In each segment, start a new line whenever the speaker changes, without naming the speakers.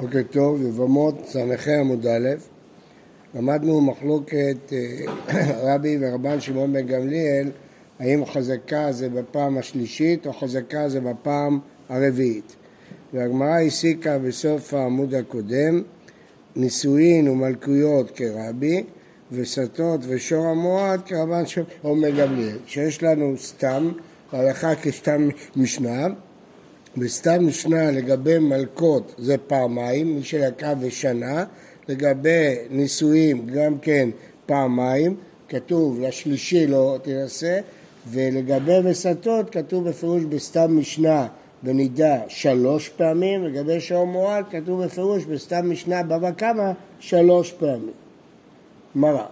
בוקר טוב, יבמות ס"ח עמוד א', למדנו מחלוקת אה, רבי ורבן שמעון בן גמליאל, האם חזקה זה בפעם השלישית או חזקה זה בפעם הרביעית. והגמרא הסיקה בסוף העמוד הקודם, נישואין ומלכויות כרבי, וסטות ושור המועד כרבן שמעון בן גמליאל, שיש לנו סתם, הלכה כסתם משנה, בסתם משנה לגבי מלקות זה פעמיים, מי שלקה בשנה, לגבי נישואים גם כן פעמיים, כתוב לשלישי לא תנסה, ולגבי וסתות כתוב בפירוש בסתם משנה בנידה שלוש פעמים, לגבי שעון מועד כתוב בפירוש בסתם משנה בבא קמא שלוש פעמים. מראה.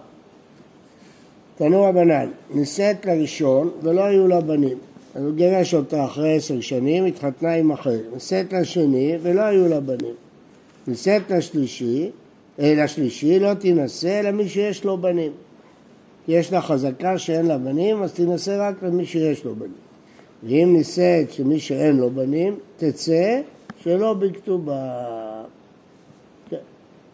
תנו רבנן, נישאת לראשון ולא היו לה בנים. אז הוא גירש אותה אחרי עשר שנים, התחתנה עם אחר. נישאת לשני ולא היו לה בנים. נישאת לשלישי, אה, לשלישי לא תינשא אלא מי שיש לו בנים. יש לה חזקה שאין לה בנים, אז תינשא רק למי שיש לו בנים. ואם נישאת שמי שאין לו בנים, תצא שלא בכתובה. כן.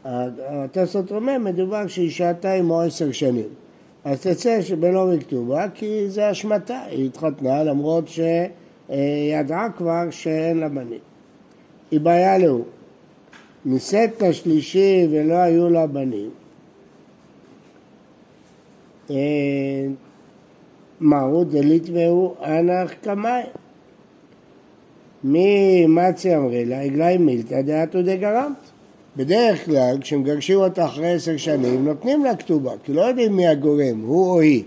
התוספות אומר, מדובר שהיא שעתיים או עשר שנים. אז תצא שבלא מכתובה, כי זה השמטה, היא התחתנה למרות שידעה כבר שאין לה בנים. היא בעיה לו, נישאת לשלישי ולא היו לה בנים. אה, מהו והוא אנח קמאי. מי מצי אמרי לה, עגלי מילתא דעתו דגרמת. בדרך כלל, כשמגרשים אותה אחרי עשר שנים, נותנים לה כתובה, כי לא יודעים מי הגורם, הוא או היא.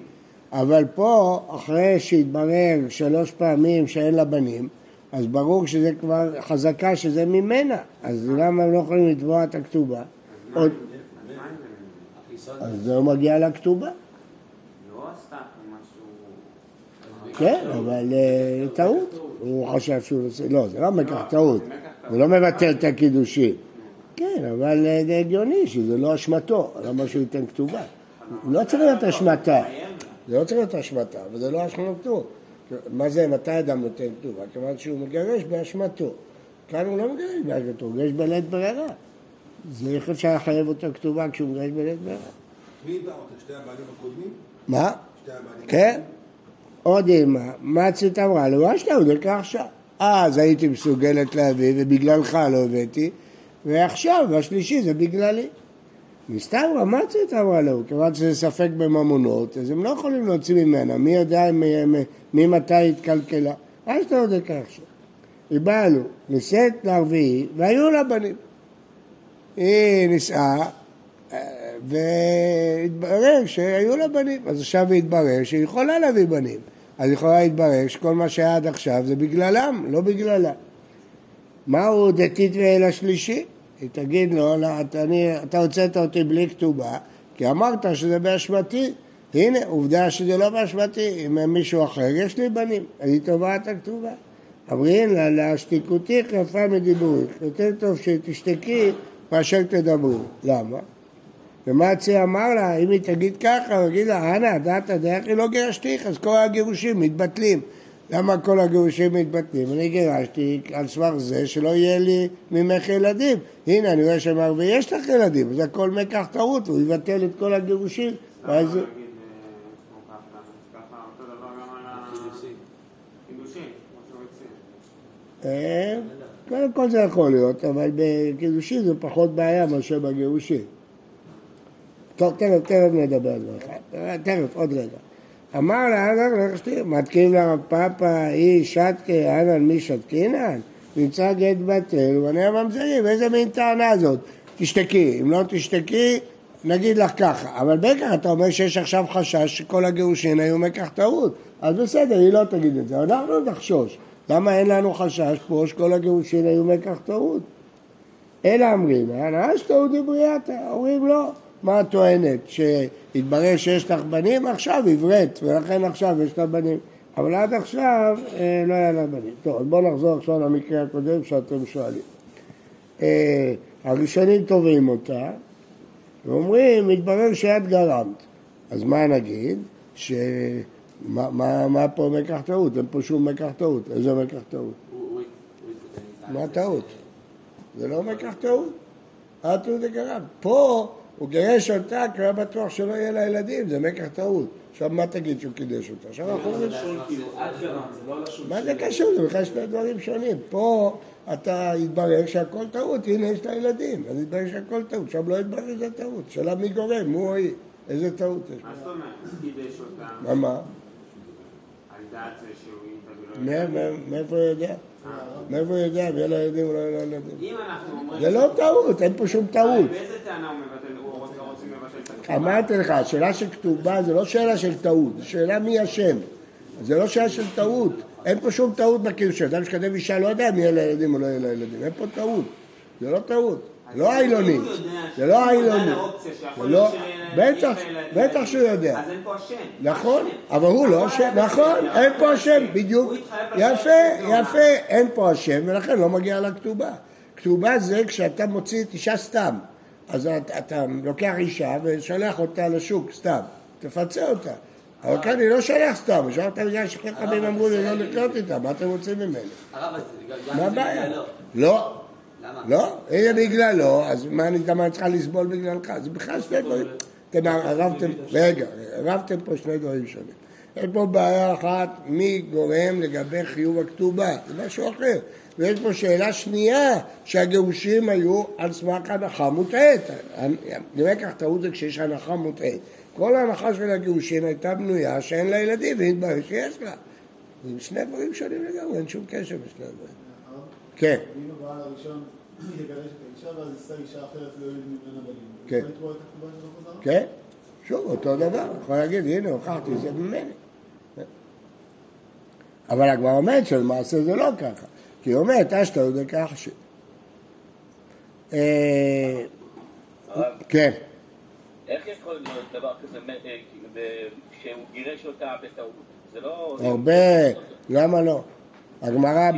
אבל פה, אחרי שהתברר שלוש פעמים שאין לה בנים, אז ברור שזה כבר חזקה שזה ממנה, אז למה הם לא יכולים לתבוע את הכתובה? עוד... אז זה לא מגיע לכתובה. כן, אבל אה, טעות. הוא חשב שהוא. לא, זה לא מקח טעות. הוא לא מבטל את הקידושים. כן, אבל אה, זה הגיוני שזה לא אשמתו, למה שהוא ייתן כתובה? לא צריך להיות אשמתה. זה לא צריך להיות אשמתה, וזה לא אשמתו. מה זה, מתי אדם נותן כתובה? כיוון שהוא מגרש באשמתו. כאן הוא לא מגרש באשמתו, הוא מגרש בלית ברירה. זה איך אפשר לחייב אותו כתובה כשהוא מגרש בלית ברירה.
מי ידע אותה? שתי הבעלים הקודמים?
מה? כן. עוד אימה, מצית אמרה לו, אשתה, הוא דקה עכשיו. אז הייתי מסוגלת להביא, ובגללך לא הבאתי, ועכשיו, והשלישי זה בגללי. מסתם רמצת אמרה לו, כיוון שזה ספק בממונות, אז הם לא יכולים להוציא ממנה, מי יודע ממתי התקלקלה. אז אתה יודע כך. היא באה לו, נישאת לרביעי, והיו לה בנים. היא נישאה, והתברר שהיו לה בנים. אז עכשיו התברר שהיא יכולה להביא בנים. אז יכולה להתברר שכל מה שהיה עד עכשיו זה בגללם, לא בגללה. מהו דתית ואל השלישי? היא תגיד לו, לא, אני, אתה הוצאת אותי בלי כתובה, כי אמרת שזה באשמתי. הנה, עובדה שזה לא באשמתי, אם מישהו אחר, יש לי בנים, אני תובעת הכתובה. אמרין לה, להשתיקותיך יפה מדיבורך, יותר טוב שתשתקי מאשר תדברו. למה? ומצי אמר לה, אם היא תגיד ככה, הוא יגיד לה, אנא, דעת דרכי לא גירשתיך, אז כל הגירושים מתבטלים. למה כל הגירושים מתבטלים? אני גירשתי על סמך זה שלא יהיה לי ממך ילדים. הנה, אני רואה שאמר, ויש לך ילדים, אז הכל מקח טעות, הוא יבטל את כל הגירושים. ואז... אה, קודם כל זה יכול להיות, אבל בקידושין זה פחות בעיה מאשר בגירושים. טוב, תכף, תכף נדבר על זה. תכף, עוד רגע. אמר לה, לך שתהיה, מתקין לרב פאפא, היא שתקה, אנן מי שתקינן? נמצא גט בטל ובניה ממזרים, איזה מין טענה זאת? תשתקי, אם לא תשתקי, נגיד לך ככה. אבל בטח אתה אומר שיש עכשיו חשש שכל הגירושין היו מקח טעות. אז בסדר, היא לא תגיד את זה, אנחנו נחשוש. למה אין לנו חשש פה שכל הגירושין היו מקח טעות? אלא אמרים, הנאה שטעות דבריאתה, אומרים לא. מה את טוענת? שהתברר שיש לך בנים? עכשיו עברת, ולכן עכשיו יש לה בנים. אבל עד עכשיו אה, לא היה לה בנים. טוב, בואו נחזור עכשיו למקרה הקודם שאתם שואלים. אה, הראשונים תובעים אותה, ואומרים, מתברר שאת גרמת. אז מה נגיד? ש... מה, מה, מה פה מקח טעות? אין פה שום מקח טעות. איזה מקח טעות? מה טעות? זה לא כך טעות. אל תראו דגרם. פה הוא גירש אותה כי הוא היה בטוח שלא יהיה לה ילדים, זה מקח טעות. עכשיו מה תגיד שהוא קידש אותה? עכשיו אנחנו אומרים...
כאילו, לא.
מה זה קשור? זה בכלל שני דברים שונים. פה אתה התברר שהכל טעות, הנה יש לה ילדים, אז התברר שהכל טעות, שם לא התברר שזה טעות. שאלה מי גורם, הוא או היא, איזה טעות יש.
מה זאת אומרת? קידש אותה
מה מה? מאיפה הוא יודע? מאיפה הוא יודע? אם יהיה לה ילדים או לא יהיה לה ילדים? זה לא טעות, אין פה שום טעות.
באיזה טענה הוא מבטל? הכתובה?
אמרתי לך, השאלה של כתובה זה לא שאלה של טעות, זה שאלה מי אשם. זה לא שאלה של טעות. אין פה שום טעות בקידוש. אדם שכתב אישה לא יודע אם יהיה לה ילדים או לא יהיה לה ילדים. אין פה טעות. זה לא טעות. לא העילונית. זה לא העילונית. זה לא-
שיהיה לה-
בטח, בטח שהוא יודע.
אז אין פה אשם.
נכון. אבל הוא לא אשם, נכון, אין פה
אשם.
בדיוק. יפה,
בזה
יפה, אין פה אשם, ולכן לא מגיע לה כתובה. כתובה זה כשאתה מוציא את אישה סתם. אז אתה, אתה לוקח אישה ושולח אותה לשוק סתם, תפצה אותה. אבל כאן אני לא שולח סתם, שולח אותה בגלל שחכמים אמרו לי לא לקנות איתה, מה אתם רוצים?
הרב, גם
מה הבעיה? לא? לא, אם בגללו, אז מה אני גם צריכה לסבול בגללך? זה בכלל שני דברים. אתם ערבתם, רגע, ערבתם פה שני דברים שונים. יש פה בעיה אחת, מי גורם לגבי חיוב הכתובה, זה משהו אחר. ויש פה שאלה שנייה, שהגירושים היו על סמך הנחה מוטעית. נראה כך טעות זה כשיש הנחה מוטעית. כל ההנחה של הגירושים הייתה בנויה שאין לה ילדים, והתברר שיש לה. זה שני דברים שונים לגמרי, אין שום קשר בשני הדברים. כן.
ואם הבעל הראשון יגרש את האישה ואז יישא אישה אחרת לא יולד ממנה בנים.
כן.
את?
כן, שוב, אותו דבר, יכול להגיד, הנה, הוכחתי, זה ממני. אבל הגמרא אומרת שלמעשה זה לא ככה, כי היא אומרת, אשתא הוא דקח ש... אה, כן,
איך יכול להיות דבר כזה אה, ב- שהוא גירש אותה בטעות? זה לא...
הרבה, למה לא? הגמרא,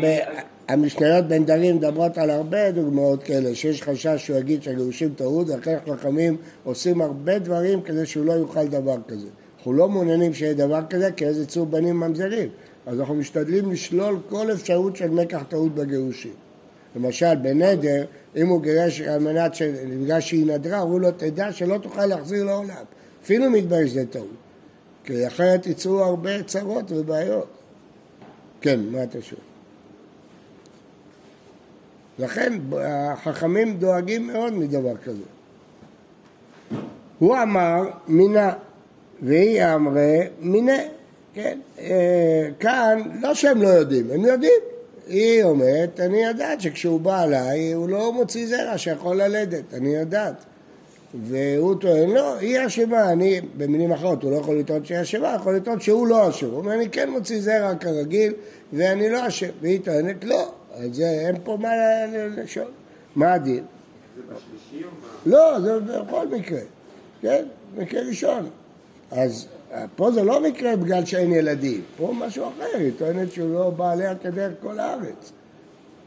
המשניות בין דרים מדברות על הרבה דוגמאות כאלה, שיש חשש שהוא יגיד שהגירושים טעות, ולכן חכמים עושים הרבה דברים כדי שהוא לא יוכל דבר כזה. אנחנו לא מעוניינים שיהיה דבר כזה, כי אז יצאו בנים ממזרים. אז אנחנו משתדלים לשלול כל אפשרות של מקח טעות בגירושים. למשל, בנדר, אם הוא גירש על מנת, ש... בגלל שהיא נדרה, אמרו לו, תדע שלא תוכל להחזיר לעולם. אפילו אם יתברר שזה טעות. כי אחרת יצאו הרבה צרות ובעיות. כן, מה אתה שואל? לכן החכמים דואגים מאוד מדבר כזה. הוא אמר מינה, והיא אמרה מינה, כן? אה, כאן, לא שהם לא יודעים, הם יודעים. היא אומרת, אני יודעת שכשהוא בא אליי, הוא לא מוציא זרע שיכול ללדת, אני יודעת. והוא טוען, לא, היא אשמה, אני, במילים אחרות, הוא לא יכול לטעון שהיא אשמה, יכול לטעון שהוא לא אשם. הוא אומר, אני כן מוציא זרע כרגיל, ואני לא אשם. והיא טוענת, לא, אז זה, אין פה מה לשאול. מה הדין?
זה בשלישי או ב...
לא, זה בכל מקרה, כן? מקרה ראשון. אז אה, פה זה לא מקרה בגלל שאין ילדים, פה משהו אחר, היא טוענת שהוא לא בא עליה כדרך כל הארץ.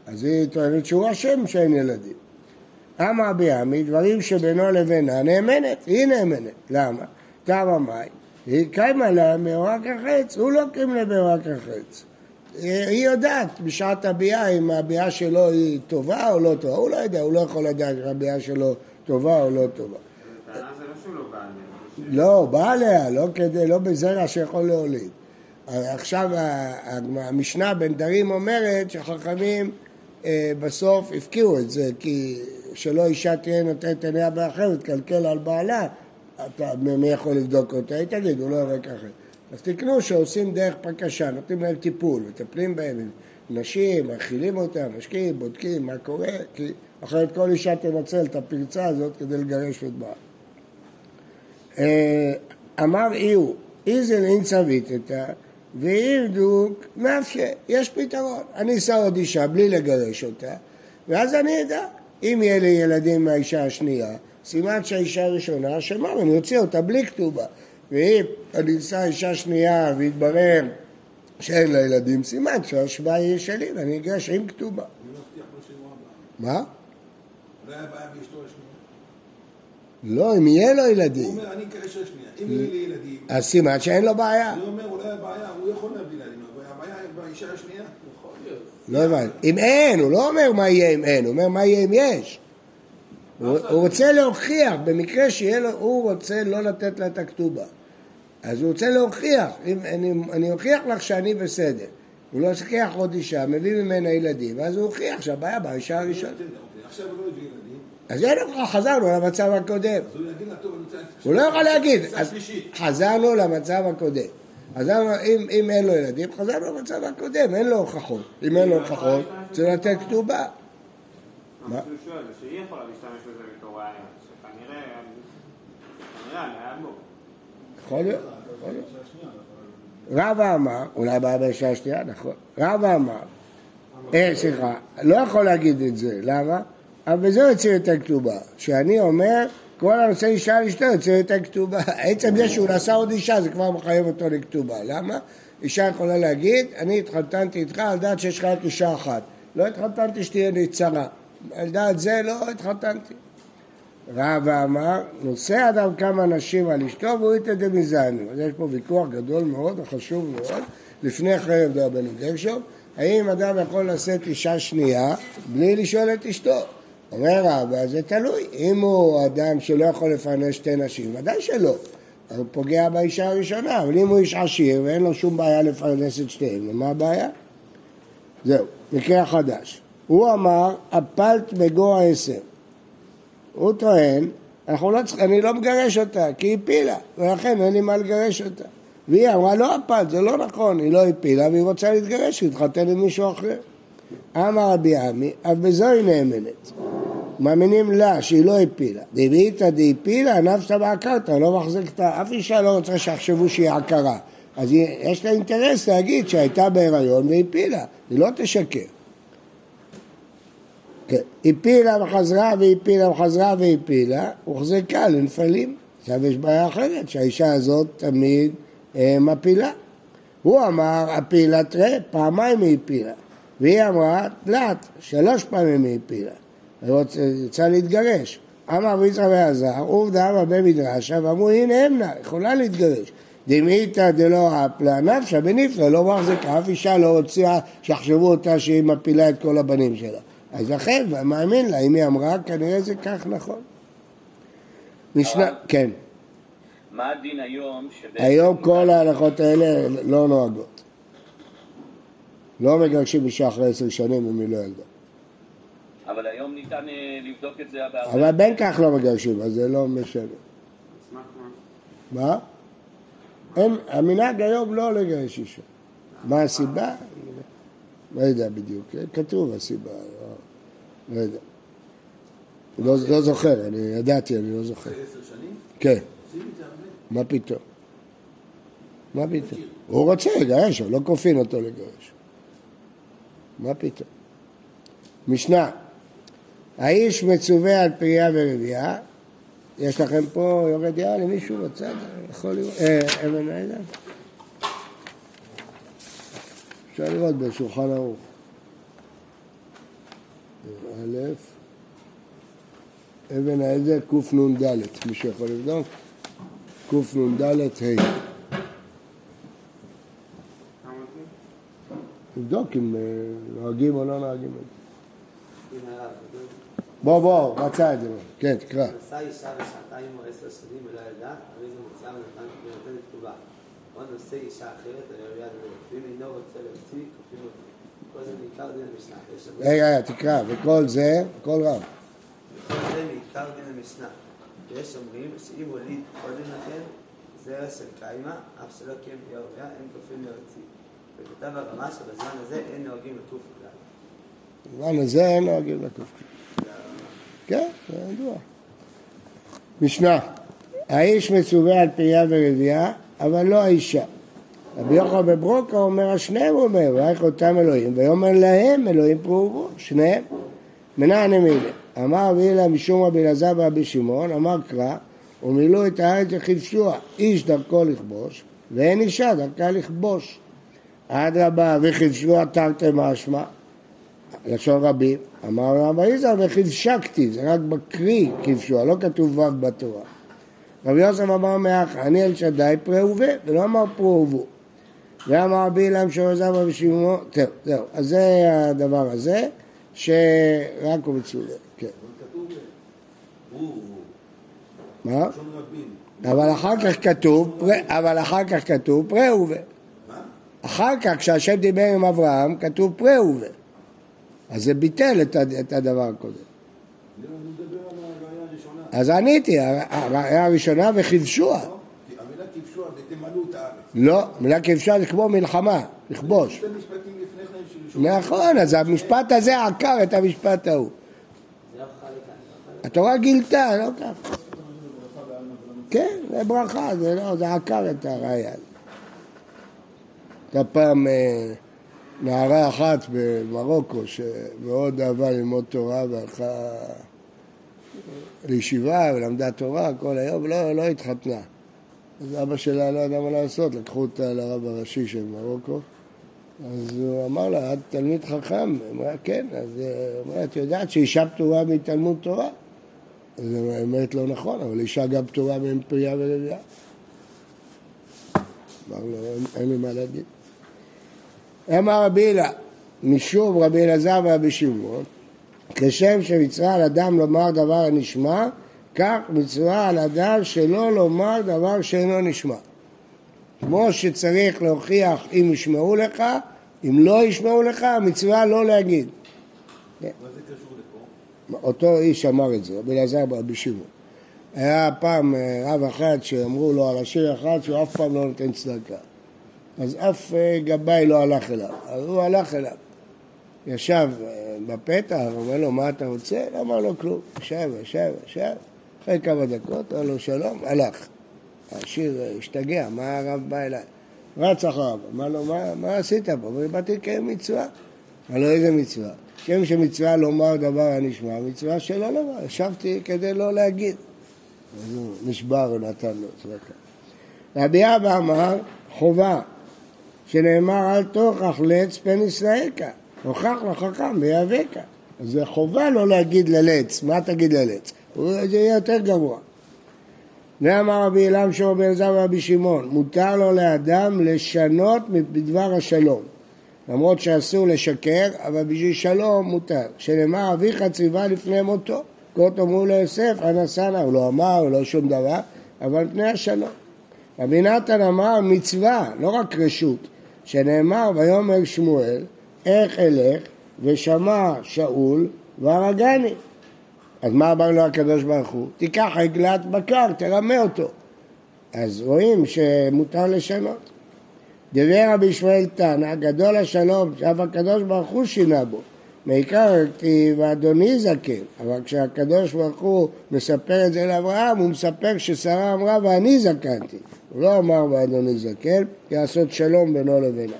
אז היא טוענת שהוא אשם שאין ילדים. אמר ביעמי, דברים שבינו לבינה נאמנת, היא נאמנת. למה? תמה מאי, היא קיימה לה מאורע כחץ, הוא לא מאורע כחץ. היא היא יודעת בשעת הביאה אם הביאה שלו היא טובה או לא טובה, הוא לא יודע, הוא לא יכול לדעת אם הביאה שלו טובה או לא טובה.
הטענה זה לא שהוא לא בא עליה.
לא, בא עליה, לא כדי, לא בזרע שיכול להוליד. עכשיו המשנה בנדרים אומרת שחכמים אה, בסוף הפקיעו את זה, כי שלא אישה תהיה נותנת עיניה באחרת, תקלקל על בעלה, אתה, מי יכול לבדוק אותה? היא תגיד, הוא לא יראה ככה. אז תקנו שעושים דרך פקשה, נותנים להם טיפול, מטפלים בהם, נשים, מאכילים אותם, משקיעים, בודקים מה קורה, כי אחרת כל אישה תנצל את הפרצה הזאת כדי לגרש את בעלה. אה, אמר איהו, איזל אין צוויתתא, ואירדוק נפשי, יש פתרון. אני אשא עוד אישה בלי לגרש אותה, ואז אני אדע. אם יהיה לי ילדים מהאישה השנייה, סימן שהאישה הראשונה אשמה, ואני אוציא אותה בלי כתובה. ואם אני אשא אישה שנייה ויתברר שאין לה ילדים, סימן שהאשמה היא שלי ואני אגרש עם כתובה.
אני לא.
מה?
לא היה בעיה באשתו השנייה.
לא, אם יהיה לו
הוא
ילדים,
אומר, אני אקרש השנייה. אם יהיה לי ילדים,
אז סימן שאין לו בעיה.
אני אומר, אולי הבעיה, הוא יכול להביא לילדים, אבל הבעיה היא באישה השנייה.
לא הבנתי. אם אין, הוא לא אומר מה יהיה אם אין, הוא אומר מה יהיה אם יש. הוא הוא רוצה להוכיח, במקרה שיהיה לו, הוא רוצה לא לתת לה את הכתובה. אז הוא רוצה להוכיח, אם, אני, אני אוכיח לך שאני בסדר. הוא לא לוקח עוד אישה, מביא ממנה ילדים, ואז הוא הוכיח שהבעיה באישה הראשונה.
אוקיי, עכשיו הוא לא הביא ילדים,
אז אין לך, חזרנו למצב הקודם.
אז הוא
לא יכול להגיד, אז. חזרנו למצב הקודם. חזרנו, אם, אם אין לו ילדים, חזרנו למצב הקודם, אין לו הוכחות. אם אין לו הוכחות, צריך לתת כתובה. מה?
מה שהוא שואל זה שהיא יכולה להשתמש בזה בתור ראייה, שכנראה, כנראה, היה בו.
יכול להיות, יכול להיות. רבא אמר, אולי באה באישה השנייה, נכון. רבא אמר, אה, סליחה, לא יכול להגיד את זה, למה? אבל בזה יוצא יותר כתובה. שאני אומר, כל הנושא אישה על אשתו יוצא יותר כתובה. עצם זה שהוא נשא עוד אישה, זה כבר מחייב אותו לכתובה. למה? אישה יכולה להגיד, אני התחתנתי איתך על דעת שיש לך רק אישה אחת. לא התחתנתי שתהיה לי צרה. על דעת זה לא התחתנתי. רבא אמר, נושא אדם כמה נשים על אשתו והוא איתא דמיזנו. אז יש פה ויכוח גדול מאוד וחשוב מאוד, לפני חרב דרבנו גרשום, האם אדם יכול לשאת אישה שנייה בלי לשאול את אשתו? אומר רבא, זה תלוי. אם הוא אדם שלא יכול לפרנס שתי נשים, ודאי שלא. הוא פוגע באישה הראשונה, אבל אם הוא איש עשיר ואין לו שום בעיה לפרנס את שתיהן, מה הבעיה? זהו, מקרה חדש. הוא אמר, הפלת בגו העשר. הוא טוען, לא צריכים, אני לא מגרש אותה, כי היא הפילה, ולכן אין לי מה לגרש אותה. והיא אמרה, לא הפלת, זה לא נכון, היא לא הפילה והיא רוצה להתגרש, להתחתן עם מישהו אחר. אמר רבי עמי, אף בזו היא נאמנת. מאמינים לה שהיא לא הפילה. דביתא דהפילה, נפשא בעקרתא, לא מחזיקתא. אף אישה לא רוצה שיחשבו שהיא עקרה. אז יש לה אינטרס להגיד שהייתה בהיריון והפילה, היא לא תשקר. כן, הפילה וחזרה והפילה וחזרה והפילה, הוחזקה לנפלים. עכשיו יש בעיה אחרת, שהאישה הזאת תמיד אה, מפילה. הוא אמר, הפילה תראה, פעמיים היא הפילה. והיא אמרה, תלת, שלוש פעמים היא הפילה. רוצה- להתגרש. אמר יצחק ועזר, עובדה רבי מדרשה, ואמרו, הנה המנה, יכולה להתגרש. דמיתא דלא אפלה נפשא בנפלא, לא מחזיקה, אף אישה לא רוצה שיחשבו אותה שהיא מפילה את כל הבנים שלה. אז לכן, ומאמין לה, אם היא אמרה, כנראה זה כך נכון. משנה? כן.
מה הדין היום שבעצם...
היום כל ההלכות האלה לא נוהגות. לא מגרשים אישה אחרי עשר שנים אם היא לא ילדה.
אבל היום ניתן אה, לבדוק את זה בהרבה...
אבל בין כך לא מגרשים, אז זה לא משנה. מה? אין, המנהג היום לא לגרש אישה. מה הסיבה? לא יודע בדיוק, כתוב הסיבה, לא, לא יודע. לא, לא זוכר, אני ידעתי, אני לא זוכר.
אחרי עשר שנים?
כן. מה פתאום? מה פתאום? הוא רוצה לגרש, לא כופין אותו לגרש. מה פתאום? משנה, האיש מצווה על פרייה ורבייה, יש לכם פה יורד יד למישהו בצד? יכול לראות? אה, אבן העדה? אפשר לראות בשולחן ערוך. א', אבן העזר קנ"ד, מישהו יכול לבדוק? קנ"ד ה'. תבדוק אם אה, נוהגים או לא נוהגים את זה. בוא, בוא, מצא את זה. כן, תקרא.
נשא אישה בשעתיים או עשר שנים ולא ידע, הרי זה מוצא ונותן כתובה. או נושא אישה אחרת, הרי יד ולא. ואם אינו רוצה להוציא, כופים אותו. כל זה מעיקר דין המשנה.
רגע, רגע, תקרא. וכל זה, כל רב.
וכל זה מעיקר דין המשנה. ויש אומרים שאם הוליד קודם לכן, זרע של קיימא, אף שלא קיים ביהוריה, אין כופים להוציא. וכתב הרמה שבזמן הזה אין נוהגים כלל.
במובן הזה אין נוהגים לקוף. כן, זה ידוע. משנה, האיש מצווה על פריה ורבייה, אבל לא האישה. רבי יוחנן בברוקה אומר, השניהם אומר, ואיך אותם אלוהים, ויאמר להם אלוהים פרובו, שניהם. מנענה מילה. אמר רבי אלה משום רבי אלעזר ורבי שמעון, אמר קרא, ומילאו את הארץ לכבשוה, איש דרכו לכבוש, ואין אישה דרכה לכבוש. אדרבה וכבשוה תרתי משמע, לשון רבים, אמר רב יזהר וכבשקתי, זה רק בקרי כבשוה, לא כתוב ו' בתורה. רבי יוסף אמר מאח, אני אל שדי פרה ורבה, ולא אמר פרו ורבו. ואמר רבי אילם שעוזב רבי שמעון, זהו, זהו, אז זה הדבר הזה, שרק הוא מצולם, כן. מה? אבל אחר כך כתוב, אבל אחר כך כתוב.
מה?
אחר כך, כשהשם דיבר עם אברהם, כתוב פרה ורבה. אז זה ביטל את הד- את הדבר הקודם. אז עניתי, הר- הראייה הראשונה וחידשוה.
לא? המילה כבשוה ותמלאו את הארץ.
לא, מילה כבשה זה כמו מלחמה, לכבוש. נכון, אז המשפט הזה עקר את המשפט ההוא.
זה.
התורה גילתה, לא ככה. כן, זה ברכה, זה לא, זה עקר את הראייה. הייתה פעם אה, נערה אחת במרוקו שמאוד אהבה ללמוד תורה והלכה לישיבה ולמדה תורה כל היום ולא לא התחתנה. אז אבא שלה לא ידע מה לעשות, לקחו אותה לרב הראשי של מרוקו אז הוא אמר לה, את תלמיד חכם? היא אמרה, כן. אז היא אמרה, את יודעת שאישה פטורה מתלמוד תורה? אז היא אומרת, לא נכון, אבל אישה גם פטורה בין פרייה ורבייה. אמר לו, "אין- אין לי מה להגיד. אמר רבי הילה, משום רבי אלעזר ורבי שמעון, כשם שמצווה על אדם לומר דבר הנשמע, כך מצווה על אדם שלא לומר דבר שאינו נשמע. כמו שצריך להוכיח אם ישמעו לך, אם לא ישמעו לך, המצווה לא להגיד.
מה זה קשור לפה?
אותו איש אמר את זה, רבי אלעזר ברבי שמעון. היה פעם אה, רב אחד שאמרו לו על עשיר אחד שהוא אף פעם לא נותן צדקה. אז אף אה, גבאי לא הלך אליו, אז הוא הלך אליו. ישב אה, בפתח, אומר לו, מה אתה רוצה? לא אמר לו כלום. ישב, ישב, ישב. אחרי כמה דקות, אמר לו שלום, הלך. העשיר אה, השתגע, מה הרב בא אליי? רץ אחריו, אמר לו, מה, מה עשית פה? הוא אומר, באתי לקיים מצווה. אמר לו, איזה מצווה? שם שמצווה לומר דבר הנשמע, מצווה שלא לומר, ישבתי כדי לא להגיד. אז הוא נשבר, הוא נתן לו צדקה. רבי אבא אמר, חובה, שנאמר אל תוכח לעץ פן ישראלך, הוכח לחכם ויאבקה. אז זה חובה לא להגיד ללץ, מה תגיד ללץ? זה יהיה יותר גרוע. ואמר רבי אילם שור בן אלעזר ורבי שמעון, מותר לו לאדם לשנות בדבר השלום. למרות שאסור לשקר, אבל בשביל שלום מותר. שנאמר אביך ציווה לפני מותו. כה תאמרו ליוסף, אנא סנא, הוא לא אמר, הוא לא שום דבר, אבל פני השלום. רבי נתן אמר מצווה, לא רק רשות, שנאמר ויאמר שמואל, איך אלך ושמע שאול והרגני. אז מה אמר לו הקדוש ברוך הוא? תיקח עגלת בקר, תרמה אותו. אז רואים שמותר לשנות. דיבר רבי ישמעאל תנא, גדול השלום, שאף הקדוש ברוך הוא שינה בו. מעיקר כתיב אדוני זקן, אבל כשהקדוש ברוך הוא מספר את זה לאברהם, הוא מספר ששרה אמרה ואני זקנתי. הוא לא אמר ואדוני זקן, כי לעשות שלום בינו לבינה.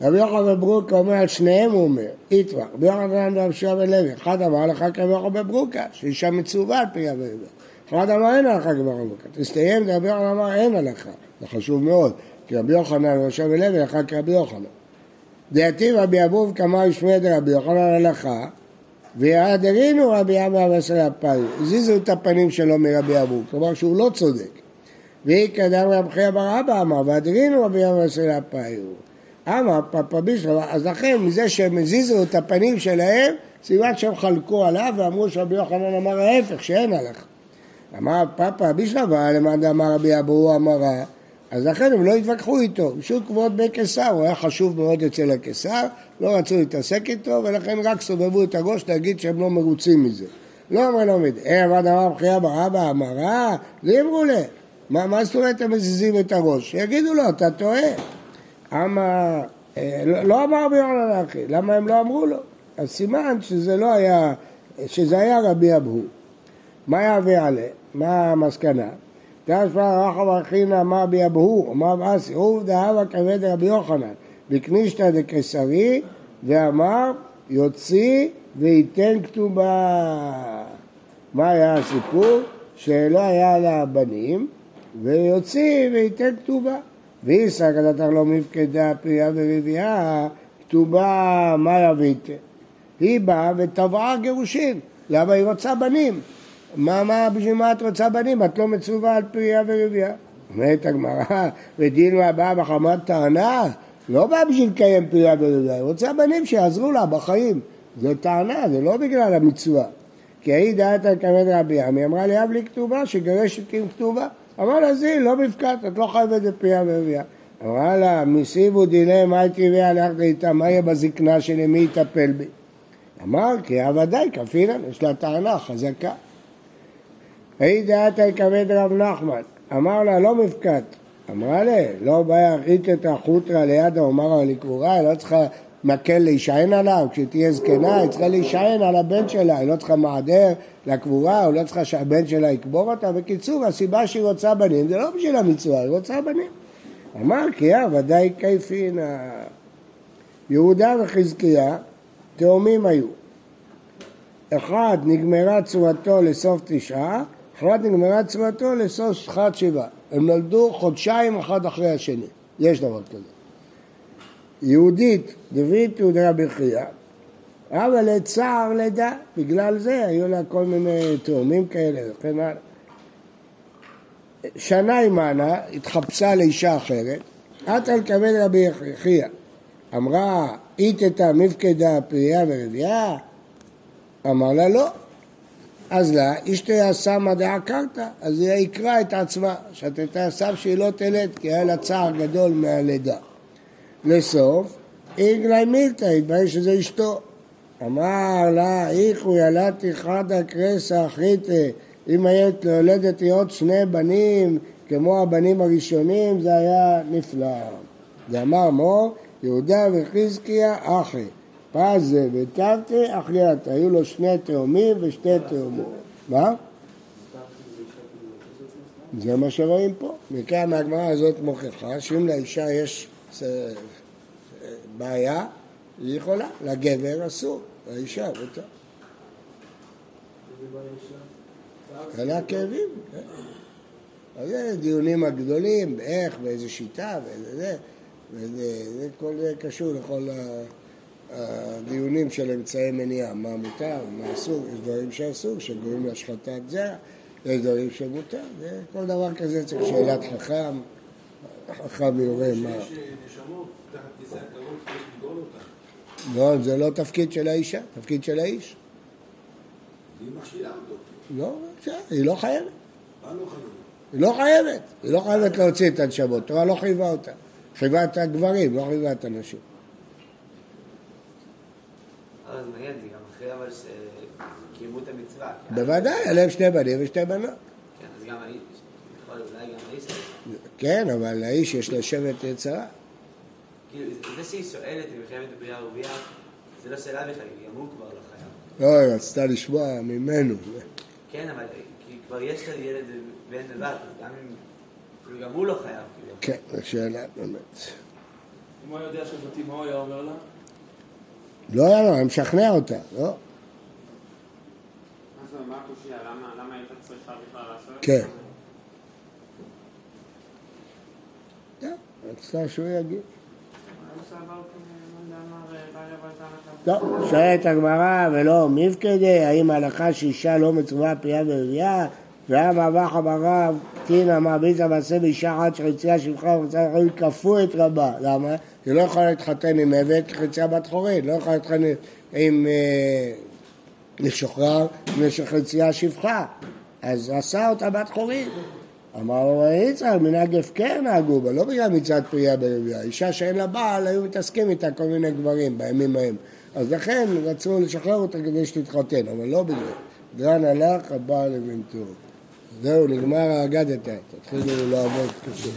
רבי יוחנן בברוקה אומר על שניהם הוא אומר, איתבח, רבי יוחנן ורבי שמעון בן לוי, אחד אמר לך כרבי יוחנן בברוקה, שאישה מצווה על פי רבי יוחנן. אחד אמר אין הלכה כרבי יוחנן בברוקה. תסתיים, רבי יוחנן אמר אין הלכה. זה חשוב מאוד, כי רבי יוחנן ורבי שמעון בן לוי הלכה כרבי יוחנן. דעתי רבי אבוב כמה ישמע דרבי יוחנן הלכה, ויעדרינו רבי אבא ועשרה הפעמים. הזיזו את הפנים שלו מרבי אבוב, כלומר שהוא לא צודק. והיא קדם רבי חייא בר אבא אמר, והדרינו רבי אבא ועשרה הפעמים. אמר פפא בישלמה, אז לכן מזה שהם הזיזו את הפנים שלהם, סימן שהם חלקו עליו ואמרו שרבי יוחנן אמר ההפך, שאין הלכה. אמר פפא בישלמה, למען אמר רבי אבו אמרה, אז לכן הם לא התווכחו איתו, פשוט בן קיסר, הוא היה חשוב מאוד אצל הקיסר, לא רצו להתעסק איתו, ולכן רק סובבו את הראש להגיד שהם לא מרוצים מזה. לא אומר לא מדי, אה, אמר בחייה ברבא אמרה, זה אמרו להם. מה, מה זאת אומרת הם מזיזים את הראש? שיגידו לו, אתה טועה. אמה, אה, לא, לא אמר רבי יוחנן אחי, למה הם לא אמרו לו? אז סימן שזה לא היה, שזה היה רבי אבהו. מה יהווה עליה? מה המסקנה? תשמע רחב אחינה אמר בי אבהו, אמר באסי, עוב דהבה כבד רבי יוחנן, בקנישתא דקסרי, ואמר יוציא וייתן כתובה. מה היה הסיפור? שלא היה לה בנים, ויוציא וייתן כתובה. ואיסא כדתך לא מפקדה פרייה ורבייה, כתובה מאיה וייתן. היא באה ותבעה גירושין. למה היא רוצה בנים? מה, מה, בשביל מה את רוצה בנים? את לא מצווה על פרייה ורבייה. אומרת הגמרא, ודילמה באה בחמת טענה, לא באה בשביל לקיים פרייה ורבייה, היא רוצה בנים שיעזרו לה בחיים. זו טענה, זה לא בגלל המצווה. כי היא דעת על כבד רבי עמי, אמרה לי, אב לי כתובה, שגרשת עם כתובה. אמר לה, זי, לא מפקד, את לא חייבת בפרייה ורבייה. אמרה לה, מסיבו דילי, מה הביא הלכת איתה, מה יהיה בזקנה שלי, מי יטפל בי? אמר, כי ודאי, כפינן, יש לה טענה חזקה. היי דעתה כבד רב נחמן, אמר לה, לא מפקד. אמרה לה, לא בעיה, אחית את החוטרה ליד האומרה לקבורה, היא לא צריכה מקל להישען עליו, כשתהיה זקנה היא צריכה להישען על הבן שלה, היא לא צריכה מעדר לקבורה, היא לא צריכה שהבן שלה יקבור אותה. בקיצור, הסיבה שהיא רוצה בנים זה לא בשביל המצווה, היא רוצה בנים. אמר יא ודאי קייפינה. יהודה וחזקיה תאומים היו. אחד נגמרה צורתו לסוף תשעה, אחד נגמרה צורתו לסוף שכת שבעה. הם נולדו חודשיים אחד אחרי השני, יש דבר כזה. יהודית, דוד ודרבי חייא, אבל לצער לידה, בגלל זה היו לה כל מיני תאומים כאלה וכן הלאה. שנה עמנה, התחפשה לאישה אחרת, את על כבד רבי חייא. אמרה, איתתה מפקדה פריה ורבייה? אמר לה לא. אז לה, אשתיה שמה דעה קרתא, אז היא יקרה את עצמה, שתתה סם שהיא לא תלד, כי היה לה צער גדול מהלידה. לסוף, איגלי מילתא, התברר שזה אשתו. אמר לה, איכו ילדתי חדא קרסא אחריתא, אם היית יולדת לי עוד שני בנים כמו הבנים הראשונים, זה היה נפלא. ואמר מור, יהודה וחזקיה אחי. פזה וטבתי אחריית, היו לו שני תאומים ושתי תאומות. מה? זה מה שרואים פה. מכאן מהגמרא הזאת מוכיחה שאם לאישה יש אה, בעיה, היא יכולה, לגבר אסור, לאישה מותר. היה לה כאבים. כן. אז זה דיונים הגדולים, איך, באיזה שיטה, ואיזה זה, וזה זה כל זה קשור לכל הדיונים של אמצעי מניעה, מה מותר, מה אסור, יש דברים שאסור, שגורמים להשחתת זרע, יש דברים שמותר, וכל דבר כזה צריך שאלת חכם, חכם יורה מה...
יש נשמות תחת כיסא הכבוד צריך לגאול אותן.
לא, זה לא תפקיד של האישה, תפקיד של האיש.
היא מכשילה אותו.
לא, היא לא חייבת.
מה לא חייב?
היא לא חייבת, היא לא חייבת להוציא את הנשמות, תורה לא חייבה אותה. חייבה את הגברים, לא חייבה את הנשים.
אבל זה מעניין, זה גם אחרי אבל שקיימו את המצווה. כי-
בוודאי, היה להם שני בנים ושתי בנות.
כן, אז גם האיש, יכול להיות, אולי גם האיש,
כן, אבל לאיש יש לה שבט יצרה.
כאילו, זה שהיא שואלת אם היא חייבת בבריאה רבייה, זה לא שאלה בכלל, גם הוא כבר לא חייב.
לא, היא רצתה לשמוע ממנו.
כן, אבל כי כבר יש לה ילד בן ובת, אז גם אם... כאילו, גם הוא לא חייב, כאילו.
כן, זו שאלה באמת.
אם הוא היה יודע שזאתי, מה הוא היה אומר לה?
לא היה לו, היה משכנע אותה, לא?
מה זה, מה הקושייה? למה למה היית צריכה בכלל לעשות?
כן. כן, רצתה שהוא יגיד. טוב, שואלת הגמרא, ולא מפקדי, האם ההלכה שאישה לא מצווה פיה ורבייה? והיה מאבק אמריו, קטין המעביד המעשה באישה עד שחצייה שבחה ומצא יכולים כפו את רבה. למה? היא לא יכולה להתחתן עם עבד כחצייה בת חורין, לא יכולה להתחתן עם אה, משוחרר במשך חצייה שפחה. אז עשה אותה בת חורין. אמר לו יצחק, מנהג הפקר נהגו בה, לא בגלל מצוות פרייה ברבייה. אישה שאין לה בעל, היו מתעסקים איתה כל מיני גברים בימים ההם. אז לכן רצו לשחרר אותה כדי שתתחתן, אבל לא בגלל. דרן הלך, הבעל לבנתו. זהו, נגמר האגדתא, תתחילו לעבוד קשה.